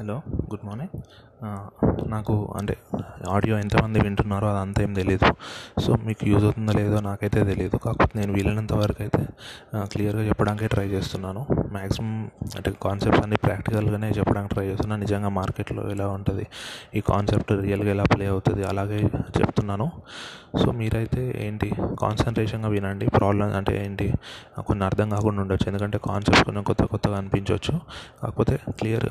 Hello good morning. నాకు అంటే audio ఎంతమంది వింటున్నారో అదంతా ఏం తెలియదు సో మీకు యూజ్ అవుతుందో లేదో నాకైతే తెలియదు కాకపోతే నేను వీలైనంత వరకు అయితే క్లియర్గా చెప్పడానికే ట్రై చేస్తున్నాను. మ్యాక్సిమం అంటే కాన్సెప్ట్స్ అన్ని ప్రాక్టికల్గానే చెప్పడానికి ట్రై చేస్తున్నాను నిజంగా మార్కెట్లో ఎలా ఉంటుంది ఈ కాన్సెప్ట్ రియల్గా ఎలా ప్లే అవుతుంది అలాగే చెప్తున్నాను. సో మీరైతే ఏంటి కాన్సన్ట్రేషన్గా వినండి. ప్రాబ్లం అంటే ఏంటి కొన్ని అర్థం కాకుండా ఉండొచ్చు. ఎందుకంటే కాన్సెప్ట్స్ కొంచెం కొత్త కొత్తగా అనిపించవచ్చు కాకపోతే క్లియర్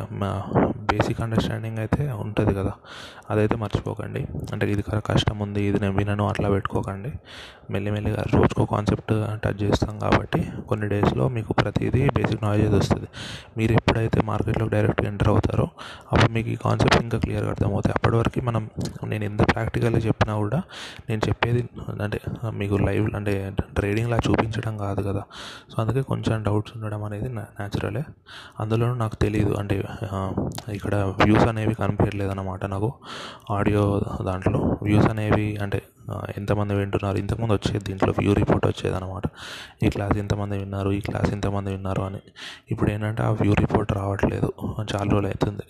బేసిక్ అండర్స్టాండింగ్ అయితే ఉంటుంది కదా. అదైతే మర్చిపోకండి. అంటే ఇది కష్టం ఉంది ఇది నేను వినను అట్లా పెట్టుకోకండి. మెల్లిమెల్లిగా రోజుకో కాన్సెప్ట్ టచ్ చేస్తాం కాబట్టి కొన్ని డేస్లో మీకు ప్రతిదీ బేసిక్ నాలెడ్జ్ వస్తుంది. మీరు ఎప్పుడైతే మార్కెట్లోకి డైరెక్ట్గా ఎంటర్ అవుతారో అప్పుడు మీకు ఈ కాన్సెప్ట్ ఇంకా క్లియర్గా అర్థమవుతాయి. అప్పటి వరకు మనం నేను ఎంత ప్రాక్టికల్గా చెప్పినా కూడా నేను చెప్పేది అంటే మీకు లైవ్ అంటే ట్రేడింగ్లా చూపించడం కాదు కదా. సో అందుకే కొంచెం డౌట్స్ ఉండడం అనేది న్యాచురలే అందులోనూ నాకు తెలియదు అంటే ఇక్కడ వ్యూస్ అనేవి కనిపించట్లేదు అన్నమాట నాకు. ఆడియో దాంట్లో వ్యూస్ అనేవి అంటే ఎంతమంది వింటున్నారు ఇంతకుముందు వచ్చేది దీంట్లో వ్యూ రిపోర్ట్ వచ్చేది అనమాట ఈ క్లాస్ ఇంతమంది విన్నారు ఈ క్లాస్ ఇంతమంది విన్నారు అని. ఇప్పుడు ఏంటంటే ఆ వ్యూ రిపోర్ట్ రావట్లేదు. చాలా రోజులు అవుతుంది.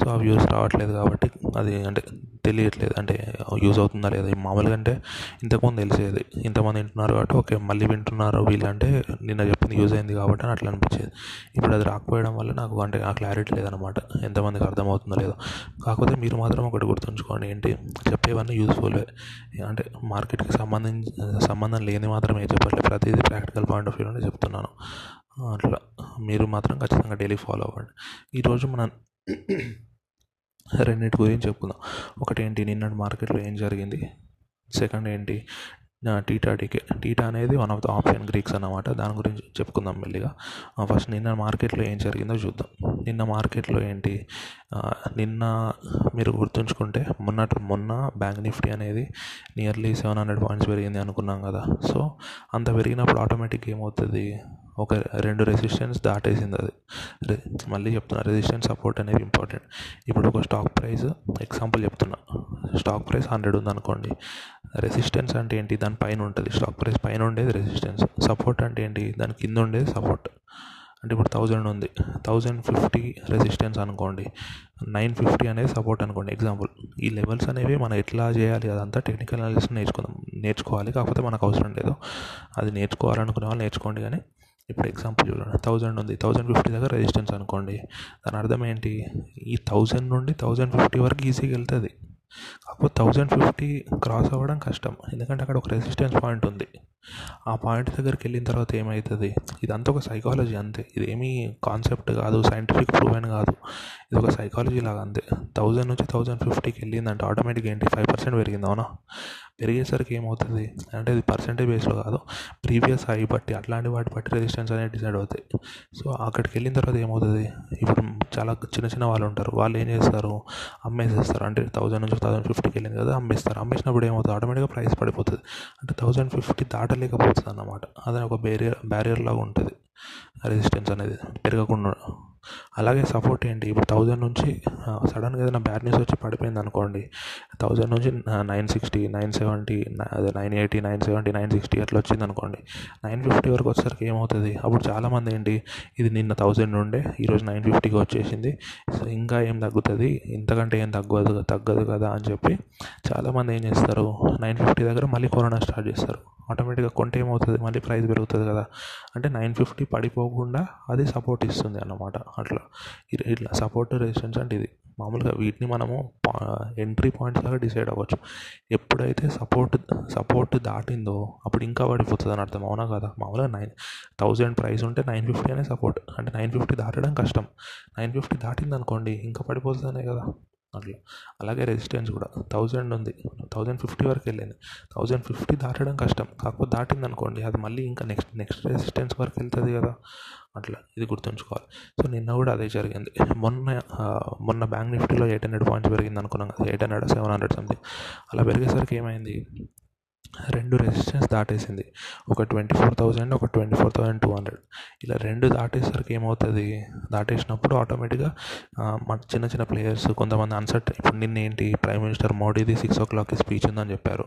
సో ఆ వ్యూస్ రావట్లేదు కాబట్టి అది అంటే తెలియట్లేదు. అంటే యూజ్ అవుతుందా లేదా? మామూలుగా అంటే ఇంతకుముందు తెలిసేది. ఇంతమంది వింటున్నారు కాబట్టి ఓకే మళ్ళీ వింటున్నారు వీళ్ళంటే నిన్న చెప్పింది యూజ్ అయింది కాబట్టి అని అట్లా అనిపించేది. ఇప్పుడు అది రాకపోవడం వల్ల నాకు అంటే ఆ క్లారిటీ లేదనమాట ఎంతమందికి అర్థమవుతుందో లేదో. కాకపోతే మీరు మాత్రం ఒకటి గుర్తుంచుకోండి. ఏంటి? చెప్పేవన్నీ యూస్ఫుల్వే అంటే మార్కెట్కి సంబంధించి సంబంధం లేని మాత్రమే చెప్పట్లేదు ప్రతిదీ ప్రాక్టికల్ పాయింట్ ఆఫ్ వ్యూలోనే చెప్తున్నాను. అట్లా మీరు మాత్రం ఖచ్చితంగా డైలీ ఫాలో అవ్వండి. ఈరోజు మనం రెండింటి గురించి చెప్పుకుందాం. ఒకటి ఏంటి నిన్నటి మార్కెట్లో ఏం జరిగింది? సెకండ్ ఏంటి టీటా టీకే టీటా అనేది one of the option greeks అన్నమాట. దాని గురించి చెప్పుకుందాం మెల్లిగా. ఫస్ట్ నిన్న మార్కెట్లో ఏం జరిగిందో చూద్దాం. నిన్న మార్కెట్లో ఏంటి? నిన్న మీరు గుర్తుంచుకుంటే మొన్నటి మొన్న బ్యాంక్ నిఫ్టీ అనేది నియర్లీ సెవెన్ హండ్రెడ్ పాయింట్స్ పెరిగింది అనుకున్నాం కదా. సో అంత పెరిగినప్పుడు ఆటోమేటిక్ ఏమవుతుంది? ఒక రెండు రెసిస్టెన్స్ దాటేసింది అది. మళ్ళీ చెప్తున్నా రెసిస్టెన్స్ సపోర్ట్ అనేది ఇంపార్టెంట్ ఇప్పుడు ఒక స్టాక్ ప్రైస్ ఎగ్జాంపుల్ చెప్తున్నా. స్టాక్ ప్రైస్ హండ్రెడ్ ఉందనుకోండి. రెసిస్టెన్స్ అంటే ఏంటి? దాని పైన ఉంటుంది. స్టాక్ ప్రైస్ పైన ఉండేది రెసిస్టెన్స్ సపోర్ట్ అంటే ఏంటి? దాని కింద ఉండేది సపోర్ట్ అంటే ఇప్పుడు థౌజండ్ ఉంది. థౌజండ్ ఫిఫ్టీ రెసిస్టెన్స్ అనుకోండి. నైన్ ఫిఫ్టీ అనేది సపోర్ట్ అనుకోండి. ఎగ్జాంపుల్ ఈ లెవెల్స్ అనేవి మనం ఎట్లా చేయాలి? అదంతా టెక్నికల్ అనాలిసిస్ నేర్చుకుందాం. నేర్చుకోవాలి. కాకపోతే మనకు అవసరం లేదు. అది నేర్చుకోవాలనుకునే వాళ్ళు నేర్చుకోండి కానీ ఇప్పుడు ఎగ్జాంపుల్ చూడండి. థౌజండ్ ఉంది. థౌజండ్ ఫిఫ్టీ దగ్గర రెసిస్టెన్స్ అనుకోండి. దాని అర్థం ఏంటి? ఈ థౌజండ్ నుండి థౌజండ్ ఫిఫ్టీ వరకు ఈజీగా వెళ్తుంది. కాకపోతే థౌజండ్ ఫిఫ్టీ క్రాస్ అవ్వడం కష్టం. ఎందుకంటే అక్కడ ఒక రెసిస్టెన్స్ పాయింట్ ఉంది. ఆ పాయింట్ దగ్గరికి వెళ్ళిన తర్వాత ఏమవుతుంది ఇదంతా ఒక సైకాలజీ అంతే. ఇదేమీ కాన్సెప్ట్ కాదు సైంటిఫిక్ ప్రూవెన్ కాదు. ఇది ఒక సైకాలజీ లాగా అంతే. థౌజండ్ నుంచి థౌజండ్ ఫిఫ్టీకి వెళ్ళిందంటే ఆటోమేటిక్గా ఏంటి? ఫైవ్ పర్సెంట్ పెరిగింది అవునా? పెరిగేసరికి ఏమవుతుంది అంటే ఇది పర్సంటేజ్ బేస్లో కాదు ప్రీవియస్ హై బట్టి అట్లాంటి వాటి బట్టి రెసిస్టెన్స్ అనేది డిసైడ్ అవుతాయి. సో అక్కడికి వెళ్ళిన తర్వాత ఏమవుతుంది? ఇప్పుడు చాలా చిన్న చిన్న వాళ్ళు ఉంటారు వాళ్ళు ఏం చేస్తారు? అమ్మేసేస్తారు. అంటే థౌజండ్ నుంచి థౌజండ్ ఫిఫ్టీకి వెళ్ళింది కదా అమ్మేస్తారు. అమ్మేసినప్పుడు ఏమవుతుంది? ఆటోమేటిక్గా ప్రైస్ పడిపోతుంది. అంటే థౌజండ్ ఫిఫ్టీ దాటలేకపోతుంది అన్నమాట. అది ఒక బ్యారియర్ బ్యారియర్ లాగా ఉంటుంది. రెసిస్టెన్స్ అనేది పెరగకుండా అలాగే సపోర్ట్ ఏంటి? ఇప్పుడు థౌజండ్ నుంచి సడన్గా ఏదైనా బ్యాడ్ న్యూస్ వచ్చి పడిపోయింది అనుకోండి థౌజండ్ నుంచి నైన్ సిక్స్టీ నైన్ సెవెంటీ అదే nine eighty nine seventy nine sixty అట్లా వచ్చింది అనుకోండి నైన్ ఫిఫ్టీ వరకు వచ్చేసరికి ఏమవుతుంది? అప్పుడు చాలామంది ఏంటి ఇది నిన్న థౌజండ్ ఉండే ఈరోజు నైన్ ఫిఫ్టీకి వచ్చేసింది సో ఇంకా ఏం తగ్గుతుంది? ఇంతకంటే ఏం తగ్గదు తగ్గదు కదా అని చెప్పి చాలామంది ఏం చేస్తారు? నైన్ ఫిఫ్టీ దగ్గర మళ్ళీ కొనడం స్టార్ట్ చేస్తారు. ఆటోమేటిక్గా కొంటే ఏమవుతుంది? మళ్ళీ ప్రైస్ పెరుగుతుంది కదా. అంటే నైన్ ఫిఫ్టీ పడిపోకుండా అది సపోర్ట్ ఇస్తుంది అన్నమాట. అట్లా. ఇట్లా సపోర్ట్ రెసిస్టెన్స్ అంటే ఇది. మామూలుగా వీటిని మనము ఎంట్రీ పాయింట్స్ లాగా డిసైడ్ అవ్వచ్చు. ఎప్పుడైతే సపోర్ట్ సపోర్ట్ దాటిందో అప్పుడు ఇంకా పడిపోతుంది అని అర్థం. అవునా కదా? మామూలుగా నైన్ థౌజండ్ ప్రైస్ ఉంటే నైన్ ఫిఫ్టీ అనే సపోర్ట్ అంటే నైన్ ఫిఫ్టీ దాటడం కష్టం. నైన్ ఫిఫ్టీ దాటింది అనుకోండి ఇంకా పడిపోతుందనే కదా. అట్లా. అలాగే రెసిస్టెన్స్ కూడా. థౌజండ్ ఉంది. థౌజండ్ ఫిఫ్టీ వరకు వెళ్ళింది. థౌజండ్ ఫిఫ్టీ దాటడం కష్టం. కాకపోతే దాటింది అనుకోండి అది మళ్ళీ ఇంకా నెక్స్ట్ నెక్స్ట్ రెసిస్టెన్స్ వరకు వెళ్తుంది కదా. అట్లా ఇది గుర్తుంచుకోవాలి. సో నిన్న కూడా అదే జరిగింది. మొన్న మొన్న బ్యాంక్ నిఫ్టీలో ఎయిట్ హండ్రెడ్ పాయింట్స్ పెరిగింది అనుకున్నాం కదా. Eight hundred seven hundred something అలా పెరిగేసరికి ఏమైంది? రెండు రెసిస్టెన్స్ దాటేసింది. ఒక ట్వంటీ ఫోర్ థౌజండ్ ఒక twenty four thousand two hundred ఇలా రెండు దాటేసరికి ఏమవుతుంది? దాటేసినప్పుడు ఆటోమేటిక్గా మన చిన్న చిన్న ప్లేయర్స్ కొంతమంది అన్సర్ట్ ఇప్పుడు నిన్న ఏంటి ప్రైమ్ మినిస్టర్ మోడీది సిక్స్ ఓ క్లాక్కి స్పీచ్ ఉందని చెప్పారు.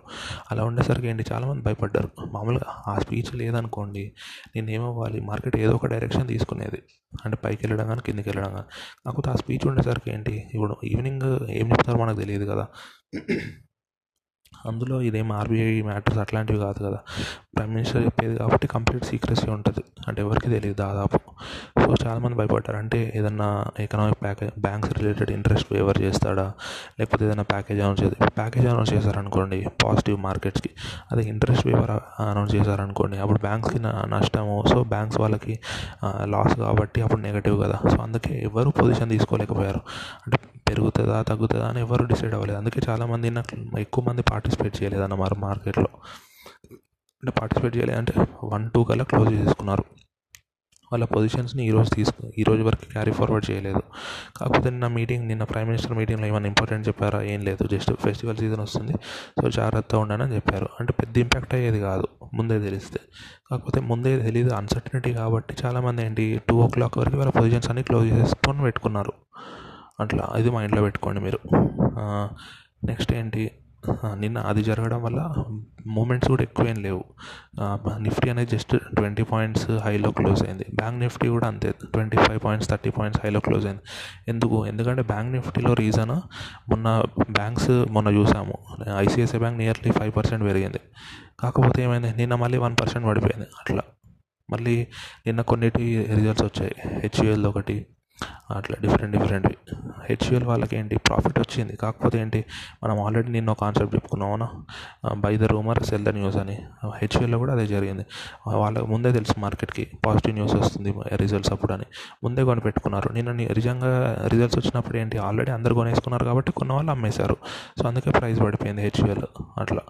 అలా ఉండేసరికి ఏంటి? చాలామంది భయపడ్డారు. మామూలుగా ఆ స్పీచ్ లేదనుకోండి నేను ఏమవ్వాలి మార్కెట్ ఏదో ఒక డైరెక్షన్ తీసుకునేది. అంటే పైకి వెళ్ళడం కానీ కిందికి వెళ్ళడం కానీ కాకపోతే ఆ స్పీచ్ ఉండేసరికి ఏంటి? ఇప్పుడు ఈవినింగ్ ఏం చెప్తారో మనకు తెలియదు కదా. అందులో ఇదేం ఆర్బీఐ మ్యాటర్స్ అట్లాంటివి కాదు కదా. ప్రైమ్ మినిస్టర్ చెప్పేది కాబట్టి కంప్లీట్ సీక్రెసీ ఉంటుంది. అంటే ఎవరికి తెలియదు దాదాపు. సో చాలామంది భయపడ్డారు. అంటే ఏదన్నా economic package banks related interest waiver చేస్తాడా? లేకపోతే ఏదైనా ప్యాకేజ్ అనౌన్స్ చేసి ప్యాకేజ్ అనౌన్స్ చేశారనుకోండి పాజిటివ్ మార్కెట్స్కి అదే ఇంట్రెస్ట్ వేవర్ అనౌన్స్ చేశారనుకోండి అప్పుడు బ్యాంక్స్కి నష్టము. సో బ్యాంక్స్ వాళ్ళకి లాస్ కాబట్టి అప్పుడు నెగటివ్ కదా. సో అందుకే ఎవరు పొజిషన్ తీసుకోలేకపోయారు. అంటే పెరుగుతుందా తగ్గుతుందా అని ఎవరు డిసైడ్ అవ్వలేదు. అందుకే చాలామంది నాకు ఎక్కువ మంది పార్టిసిపేట్ చేయలేదు అన్నమాట మార్కెట్లో. అంటే పార్టిసిపేట్ చేయలేదు అంటే వన్ టూ కల్లా క్లోజ్ చేసుకున్నారు వాళ్ళ పొజిషన్స్ని ఈరోజు తీసుకు ఈరోజు వరకు క్యారీ ఫార్వర్డ్ చేయలేదు. కాకపోతే నిన్న మీటింగ్ నిన్న ప్రైమ్ మినిస్టర్ మీటింగ్లో ఏమైనా ఇంపార్టెంట్ చెప్పారా? ఏం లేదు. జస్ట్ ఫెస్టివల్ సీజన్ వస్తుంది. సో జాగ్రత్తగా ఉండని చెప్పారు. అంటే పెద్ద ఇంపాక్ట్ అయ్యేది కాదు ముందే తెలిస్తే. కాకపోతే ముందే తెలియదు అన్సర్టనిటీ కాబట్టి చాలామంది ఏంటి టూ ఓ క్లాక్ వరకు వాళ్ళ పొజిషన్స్ అన్ని క్లోజ్ చేసుకొని పెట్టుకున్నారు. అట్లా ఇది మైండ్లో పెట్టుకోండి మీరు. నెక్స్ట్ ఏంటి? నిన్న అది జరగడం వల్ల మూమెంట్స్ కూడా ఎక్కువ ఏం లేవు నిఫ్టీ అనేది జస్ట్ ట్వంటీ పాయింట్స్ హైలో క్లోజ్ అయింది. బ్యాంక్ నిఫ్టీ కూడా అంతే twenty five points thirty points హైలో క్లోజ్ అయింది. ఎందుకు? ఎందుకంటే బ్యాంక్ నిఫ్టీలో రీజన్ మొన్న బ్యాంక్స్ మొన్న చూసాము. ICICI bank nearly five percent పెరిగింది. కాకపోతే ఏమైంది? నిన్న మళ్ళీ వన్ పర్సెంట్ పడిపోయింది. అట్లా. మళ్ళీ నిన్న కొన్నిటి రిజల్ట్స్ వచ్చాయి. హెచ్యుఎల్ ఒకటి అట్లా డిఫరెంట్ డిఫరెంట్వి హెచ్యుఎల్ వాళ్ళకి ఏంటి ప్రాఫిట్ వచ్చింది. కాకపోతే ఏంటి? మనం ఆల్రెడీ నిన్న ఒక కాన్సెప్ట్ చెప్పుకున్నాం అవునా? Buy the rumour sell the news అని. హెచ్యుఎల్లో కూడా అదే జరిగింది. వాళ్ళకి ముందే తెలుసు మార్కెట్కి పాజిటివ్ న్యూస్ వస్తుంది రిజల్ట్స్ అప్పుడు అని. ముందే కొని పెట్టుకున్నారు నిన్న నిజంగా రిజల్ట్స్ వచ్చినప్పుడు ఏంటి? ఆల్రెడీ అందరు కొనేసుకున్నారు కాబట్టి కొన్న వాళ్ళు అమ్మేశారు. సో అందుకే ప్రైస్ పడిపోయింది హెచ్యుఎల్ అట్లా.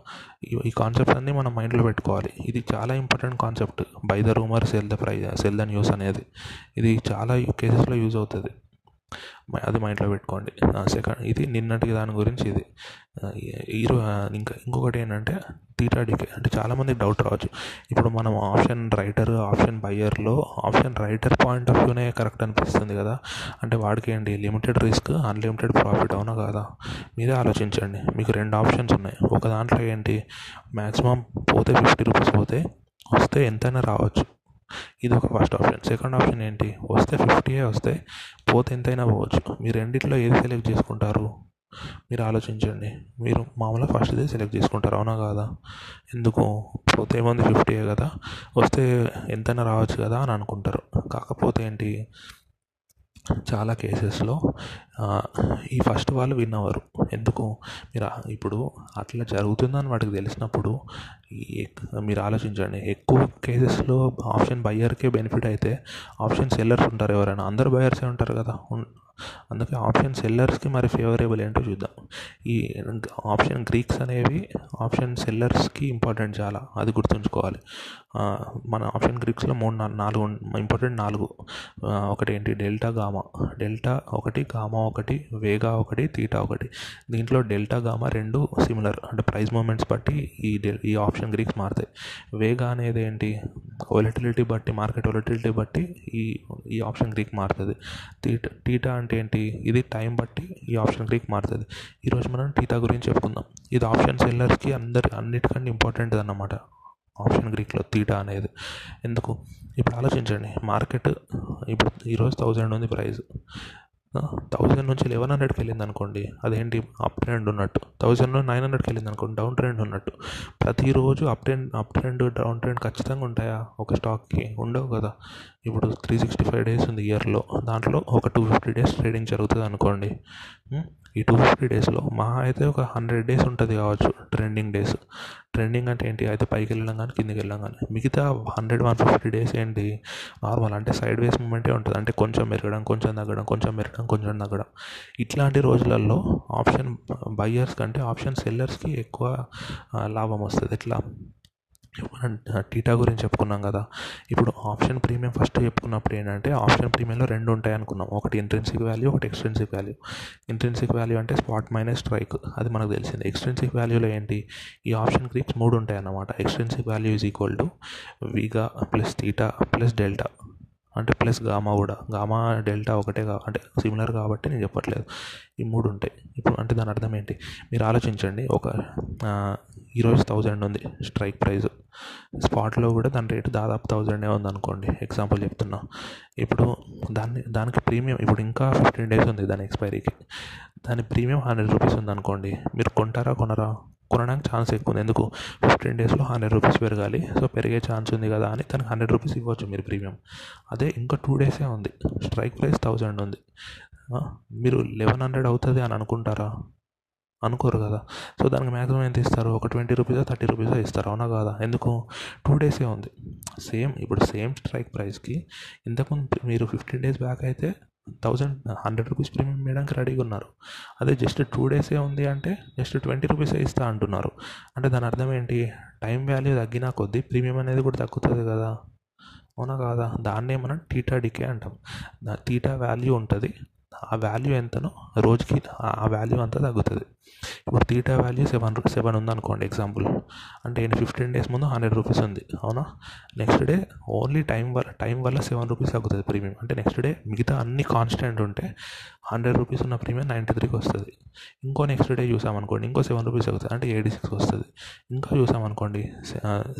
ఈ కాన్సెప్ట్స్ అన్నీ మనం మైండ్లో పెట్టుకోవాలి. ఇది చాలా important concept buy the rumour sell the price sell the news అనేది. ఇది చాలా కేసెస్లో యూజ్ అవుతుంది. అది మైండ్లో పెట్టుకోండి. సెకండ్ ఇది నిన్నటి దాని గురించి ఇది. ఈరో ఇంకా ఇంకొకటి ఏంటంటే థీటా డికే అంటే చాలామంది డౌట్ రావచ్చు. ఇప్పుడు మనం ఆప్షన్ రైటర్ ఆప్షన్ బయ్యర్లో ఆప్షన్ రైటర్ పాయింట్ ఆఫ్ వ్యూనే కరెక్ట్ అనిపిస్తుంది కదా. అంటే వాడికి ఏంటి లిమిటెడ్ రిస్క్ అన్లిమిటెడ్ ప్రాఫిట్ అవునా కదా? మీరే ఆలోచించండి. మీకు రెండు ఆప్షన్స్ ఉన్నాయి. ఒక దాంట్లో ఏంటి మ్యాక్సిమం పోతే ఫిఫ్టీ రూపీస్ పోతే వస్తే ఎంతైనా రావచ్చు. ఇది ఒక ఫస్ట్ ఆప్షన్. సెకండ్ ఆప్షన్ ఏంటి? వస్తే ఫిఫ్టీయే వస్తే పోతే ఎంతైనా పోవచ్చు. మీరు రెండిట్లో ఏది సెలెక్ట్ చేసుకుంటారు? మీరు ఆలోచించండి. మీరు మామూలుగా ఫస్ట్దే సెలెక్ట్ చేసుకుంటారు అవునా కాదా? ఎందుకు? పోతే ఏముంది ఫిఫ్టీయే కదా? వస్తే ఎంతైనా రావచ్చు కదా అని అనుకుంటారు. కాకపోతే ఏంటి? చాలా కేసెస్లో ఈ ఫస్ట్ వాళ్ళు విన్ అవ్వరు. ఎందుకు? మీరు ఇప్పుడు అట్లా జరుగుతుందని వాడికి తెలిసినప్పుడు మీరు ఆలోచించండి. ఎక్కువ కేసెస్లో ఆప్షన్ బయ్యర్కే బెనిఫిట్ అయితే ఆప్షన్ సెల్లర్స్ ఉంటారు ఎవరైనా. అందరు బయర్సే ఉంటారు కదా? అందుకే ఆప్షన్ సెల్లర్స్కి మరి ఫేవరబుల్ ఏంటో చూద్దాం. ఈ ఆప్షన్ గ్రీక్స్ అనేవి ఆప్షన్ సెల్లర్స్కి ఇంపార్టెంట్ చాలా అది గుర్తుంచుకోవాలి. మన ఆప్షన్ గ్రీక్స్లో మూడు నాలుగు ఇంపార్టెంట్ నాలుగు. ఒకటి ఏంటి డెల్టా గామా. డెల్టా ఒకటి గామా ఒకటి వేగా ఒకటి తీటా ఒకటి. దీంట్లో డెల్టా గామా రెండు సిమిలర్ అంటే ప్రైస్ మూమెంట్స్ బట్టి ఈ డెల్ ఈ ఆప్షన్ గ్రీక్స్ మారుతాయి. వేగా అనేది ఏంటి? వొలటిలిటీ బట్టి మార్కెట్ వొలటిలిటీ బట్టి ఈ ఈ ఆప్షన్ గ్రీక్ మారుతుంది. టీటా టీటా అంటే ఏంటి? ఇది టైం బట్టి ఈ ఆప్షన్ గ్రీక్ మారుతుంది. ఈరోజు మనం టీటా గురించి చెప్పుకుందాం. ఇది ఆప్షన్ సెల్లర్స్కి అందరి అన్నిటికంటే ఇంపార్టెంట్ అన్నమాట. ఆప్షన్ గ్రీక్లో తీటా అనేది. ఎందుకు? ఇప్పుడు ఆలోచించండి. మార్కెట్ ఇప్పుడు ఈరోజు థౌజండ్ ఉంది ప్రైస్ థౌజండ్ నుంచి లెవెన్ హండ్రెడ్కి వెళ్ళింది అనుకోండి అదేంటి అప్ ట్రెండ్ ఉన్నట్టు. థౌజండ్లో నైన్ హండ్రెడ్కి వెళ్ళింది అనుకోండి డౌన్ ట్రెండ్ ఉన్నట్టు. ప్రతిరోజు up trend up trend down trend ఖచ్చితంగా ఉంటాయా? ఒక స్టాక్కి ఉండవు కదా. ఇప్పుడు త్రీ సిక్స్టీ ఫైవ్ డేస్ ఉంది ఇయర్లో దాంట్లో ఒక టూ ఫిఫ్టీ డేస్ ట్రేడింగ్ జరుగుతుంది అనుకోండి ఈ టూ ఫిఫ్టీ డేస్లో మహా అయితే ఒక హండ్రెడ్ డేస్ ఉంటుంది కావచ్చు ట్రెండింగ్ డేస్ ట్రెండింగ్ అంటే ఏంటి? అయితే పైకి వెళ్ళడం కానీ కిందికి వెళ్ళడం కానీ మిగతా హండ్రెడ్ వన్ ఫిఫ్టీ డేస్ ఏంటి? నార్మల్ అంటే సైడ్ వేస్ మూమెంటే ఉంటుంది. అంటే కొంచెం పెరగడం కొంచెం తగ్గడం కొంచెం పెరగడం కొంచెం తగ్గడం. ఇట్లాంటి రోజులలో ఆప్షన్ బయ్యర్స్ కంటే ఆప్షన్ సెల్లర్స్కి ఎక్కువ లాభం వస్తుంది. ఎట్లా? మనం టీటా గురించి చెప్పుకున్నాం కదా. ఇప్పుడు ఆప్షన్ ప్రీమియం ఫస్ట్ చెప్పుకున్నప్పుడు ఏంటంటే ఆప్షన్ ప్రీమియంలో రెండు ఉంటాయి అనుకున్నాం. ఒకటి ఇంట్రెన్సిక్ వాల్యూ ఒకటి ఎక్స్ట్రెన్సిక్ వాల్యూ ఇంట్రెన్సిక్ వాల్యూ అంటే స్పాట్ మైనస్ స్ట్రైక్ అది మనకు తెలిసింది. ఎక్స్ట్రెన్సిక్ వాల్యూలో ఏంటి? ఈ ఆప్షన్ క్రీప్స్ మూడు ఉంటాయి అన్నమాట. Extrinsic value is equal to vega plus theta plus delta అంటే ప్లస్ గామా కూడా. గామా డెల్టా ఒకటే కా అంటే సిమిలర్ కాబట్టి నేను చెప్పట్లేదు. ఈ మూడు ఉంటాయి. ఇప్పుడు అంటే దాని అర్థం ఏంటి? మీరు ఆలోచించండి. ఒక ఈరోజు థౌజండ్ ఉంది స్ట్రైక్ ప్రైస్ స్పాట్లో కూడా దాని రేటు దాదాపు థౌజండే ఉంది అనుకోండి ఎగ్జాంపుల్ చెప్తున్నా. ఇప్పుడు దాన్ని దానికి ప్రీమియం ఇప్పుడు ఇంకా ఫిఫ్టీన్ డేస్ ఉంది దాని ఎక్స్పైరీకి దాని ప్రీమియం హండ్రెడ్ రూపీస్ ఉంది అనుకోండి మీరు కొంటారా కొనరా? కొనడానికి ఛాన్స్ ఎక్కువ ఉంది ఎందుకు ఫిఫ్టీన్ డేస్లో హండ్రెడ్ రూపీస్ పెరగాలి. సో పెరిగే ఛాన్స్ ఉంది కదా అని దానికి హండ్రెడ్ రూపీస్ ఇవ్వచ్చు మీరు ప్రీమియం అదే ఇంకా టూ డేసే ఉంది. స్ట్రైక్ ప్రైస్ థౌజండ్ ఉంది. మీరు లెవెన్ హండ్రెడ్ అవుతుంది అని అనుకుంటారా? అనుకోరు కదా. సో దానికి మ్యాక్సిమం ఎంత ఇస్తారు? ఒక ట్వంటీ రూపీసో థర్టీ రూపీసో ఇస్తారు. అవునా కాదా? ఎందుకు? టూ డేసే ఉంది. సేమ్ ఇప్పుడు సేమ్ స్ట్రైక్ ప్రైస్కి ఇంతకుముందు మీరు ఫిఫ్టీన్ డేస్ బ్యాక్ అయితే థౌజండ్ హండ్రెడ్ రూపీస్ ప్రీమియం వేయడానికి రెడీగా ఉన్నారు. అదే జస్ట్ టూ డేసే ఉంది అంటే జస్ట్ ట్వంటీ రూపీసే ఇస్తా అంటున్నారు. అంటే దాని అర్థం ఏంటి? టైం వాల్యూ తగ్గినా కొద్దీ ప్రీమియం అనేది కూడా తగ్గుతుంది కదా. అవునా కాదా? దాన్నే మనం టీటా డికే అంటాం. టీటా వాల్యూ ఉంటుంది. ఆ వాల్యూ ఎంతనో రోజుకి ఆ వాల్యూ అంతా తగ్గుతుంది ఇప్పుడు తీటా వాల్యూ సెవెన్ సెవెన్ ఉందనుకోండి ఎగ్జాంపుల్ అంటే నేను ఫిఫ్టీన్ డేస్ ముందు హండ్రెడ్ రూపీస్ ఉంది అవునా నెక్స్ట్ డే ఓన్లీ టైం వల్ల టైం వల్ల సెవెన్ రూపీస్ తగ్గుతుంది ప్రీమియం అంటే నెక్స్ట్ డే మిగతా అన్ని కాన్స్టెంట్ ఉంటే హండ్రెడ్ రూపీస్ ఉన్న ప్రీమియం నైంటీ త్రీకి వస్తుంది ఇంకో నెక్స్ట్ డే చూసామనుకోండి ఇంకో సెవెన్ రూపీస్ అవుతుంది అంటే ఎయిటీ సిక్స్ వస్తుంది ఇంకా చూసామనుకోండి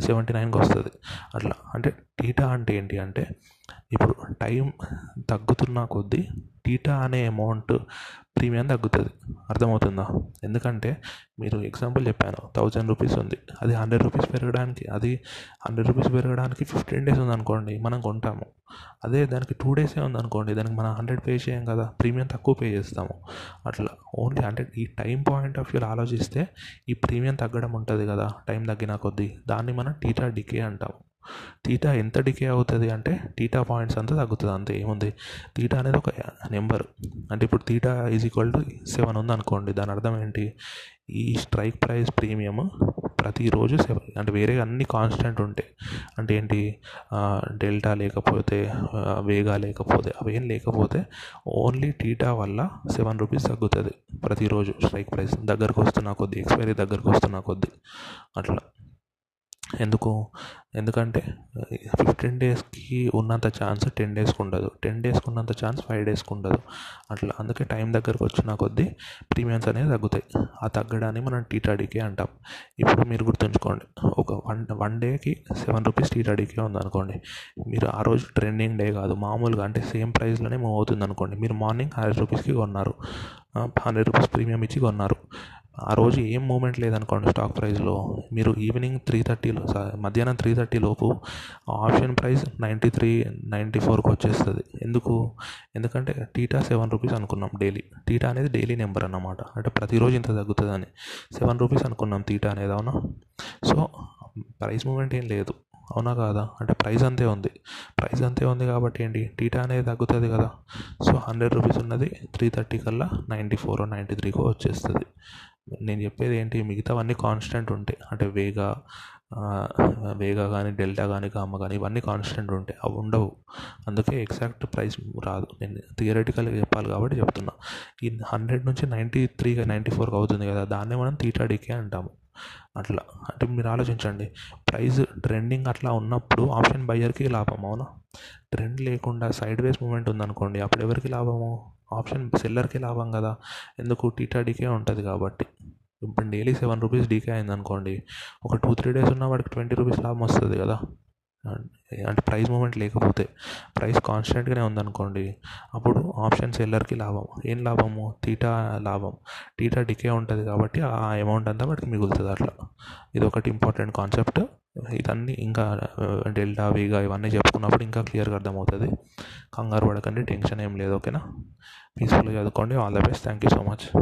సెవెంటీ నైన్కి వస్తుంది అట్లా అంటే టీటా అంటే ఏంటి అంటే ఇప్పుడు టైం తగ్గుతున్న కొద్దీ టీటా అనే అమౌంట్ ప్రీమియం తగ్గుతుంది. అర్థమవుతుందా? ఎందుకంటే మీరు ఎగ్జాంపుల్ చెప్పాను థౌజండ్ రూపీస్ ఉంది. అది హండ్రెడ్ రూపీస్ పెరగడానికి అది హండ్రెడ్ రూపీస్ పెరగడానికి ఫిఫ్టీన్ డేస్ ఉందనుకోండి మనం కొంటాము. అదే దానికి టూ డేసే ఉందనుకోండి దానికి మనం హండ్రెడ్ పే చేయం కదా ప్రీమియం తక్కువ పే చేస్తాము. అట్లా ఓన్లీ హండ్రెడ్ ఈ టైం పాయింట్ ఆఫ్ వ్యూలో ఆలోచిస్తే ఈ ప్రీమియం తగ్గడం ఉంటుంది కదా టైం తగ్గిన కొద్దీ. దాన్ని మనం టీటా డికే అంటాము. తీటా ఎంత డికే అవుతుంది అంటే తీటా పాయింట్స్ అంతా తగ్గుతుంది అంతే ఏముంది? తీటా అనేది ఒక నెంబర్. అంటే ఇప్పుడు theta is equal to seven ఉంది అనుకోండి దాని అర్థం ఏంటి? ఈ స్ట్రైక్ ప్రైస్ ప్రీమియం ప్రతిరోజు సెవెన్ అంటే వేరే అన్ని కాన్స్టెంట్ ఉంటాయి అంటే ఏంటి? డెల్టా లేకపోతే వేగా లేకపోతే అవేం లేకపోతే ఓన్లీ టీటా వల్ల సెవెన్ రూపీస్ తగ్గుతుంది ప్రతిరోజు స్ట్రైక్ ప్రైస్ దగ్గరకు వస్తున్న కొద్దీ ఎక్స్పైరీ దగ్గరకు వస్తున్న కొద్దీ. అట్లా. ఎందుకు? ఎందుకంటే ఫిఫ్టీన్ డేస్కి ఉన్నంత ఛాన్స్ టెన్ డేస్కి ఉండదు. టెన్ డేస్కి ఉన్నంత ఛాన్స్ ఫైవ్ డేస్కి ఉండదు. అట్లా అందుకే టైం దగ్గరకు వచ్చిన కొద్దీ ప్రీమియమ్స్ అనేవి తగ్గుతాయి. ఆ తగ్గడాన్ని మనం టీటాడీకే అంటాం. ఇప్పుడు మీరు గుర్తుంచుకోండి. ఒక వన్ వన్ డేకి సెవెన్ రూపీస్ టీటాడీకే ఉందనుకోండి. మీరు ఆ రోజు ట్రెండింగ్ డే కాదు. మామూలుగా అంటే సేమ్ ప్రైస్లోనే మూవ్ అవుతుంది అనుకోండి మీరు మార్నింగ్ హండ్రెడ్ రూపీస్కి కొన్నారు. హండ్రెడ్ రూపీస్ ప్రీమియం ఇచ్చి కొన్నారు. ఆ రోజు ఏం మూమెంట్ లేదనుకోండి స్టాక్ ప్రైస్లో మీరు ఈవినింగ్ త్రీ థర్టీలో మధ్యాహ్నం త్రీ థర్టీ లోపు option price ninety three ninety ఫోర్కి వచ్చేస్తుంది. ఎందుకు? ఎందుకంటే టీటా సెవెన్ రూపీస్ అనుకున్నాం డైలీ టీటా అనేది డైలీ నెంబర్ అన్నమాట. అంటే ప్రతిరోజు ఇంత తగ్గుతుందని. సెవెన్ రూపీస్ అనుకున్నాం టీటా అనేది అవునా? సో ప్రైస్ మూమెంట్ ఏం లేదు. అవునా కాదా? అంటే ప్రైస్ అంతే ఉంది. ప్రైస్ అంతే ఉంది కాబట్టి ఏంటి? టీటా అనేది తగ్గుతుంది కదా. సో హండ్రెడ్ రూపీస్ ఉన్నది త్రీ థర్టీ కల్లా నైంటీ ఫోర్ నైంటీ త్రీకో వచ్చేస్తుంది. నేను చెప్పేది ఏంటి? మిగతావన్నీ కాన్స్టెంట్ ఉంటాయి. అంటే వేగా వేగా కానీ డెల్టా కానీ గామా కానీ ఇవన్నీ కాన్స్టెంట్ ఉంటాయి. అవి ఉండవు. అందుకే ఎగ్జాక్ట్ ప్రైస్ రాదు. నేను థియరటికల్గా చెప్పాలి కాబట్టి చెప్తున్నా. ఈ హండ్రెడ్ నుంచి నైంటీ త్రీ నైంటీ ఫోర్కి అవుతుంది కదా దాన్నే మనం తీటా డికే అంటాము. అట్లా. అంటే మీరు ఆలోచించండి. ప్రైస్ ట్రెండింగ్ అట్లా ఉన్నప్పుడు ఆప్షన్ బయ్యర్కి లాభం అవునా? ట్రెండ్ లేకుండా సైడ్ వేస్ మూమెంట్ ఉందనుకోండి అప్పుడు ఎవరికి లాభము? ఆప్షన్ సెల్లర్కే లాభం కదా. ఎందుకు? టీటా డీకే ఉంటుంది కాబట్టి. ఇప్పుడు డైలీ సెవెన్ రూపీస్ డీకే అయింది అనుకోండి ఒక టూ త్రీ డేస్ ఉన్న వాడికి ట్వంటీ రూపీస్ లాభం వస్తుంది కదా. అంటే ప్రైస్ మూమెంట్ లేకపోతే ప్రైస్ కాన్స్టెంట్గానే ఉందనుకోండి అప్పుడు ఆప్షన్ సెల్లర్కి లాభం. ఏం లాభము? టీటా లాభం. టీటా డికే ఉంటుంది కాబట్టి ఆ అమౌంట్ అంతా వాడికి మిగులుతుంది అట్లా. ఇది ఒకటి ఇంపార్టెంట్ కాన్సెప్ట్. ఇదన్నీ ఇంకా డెల్టా వీగా ఇవన్నీ చెప్పుకున్నప్పుడు ఇంకా క్లియర్గా అర్థమవుతుంది. కంగారు పడకండి టెన్షన్ ఏం లేదు ఓకేనా? పీస్ఫుల్గా చదువుకోండి. All the best. Thank you so much.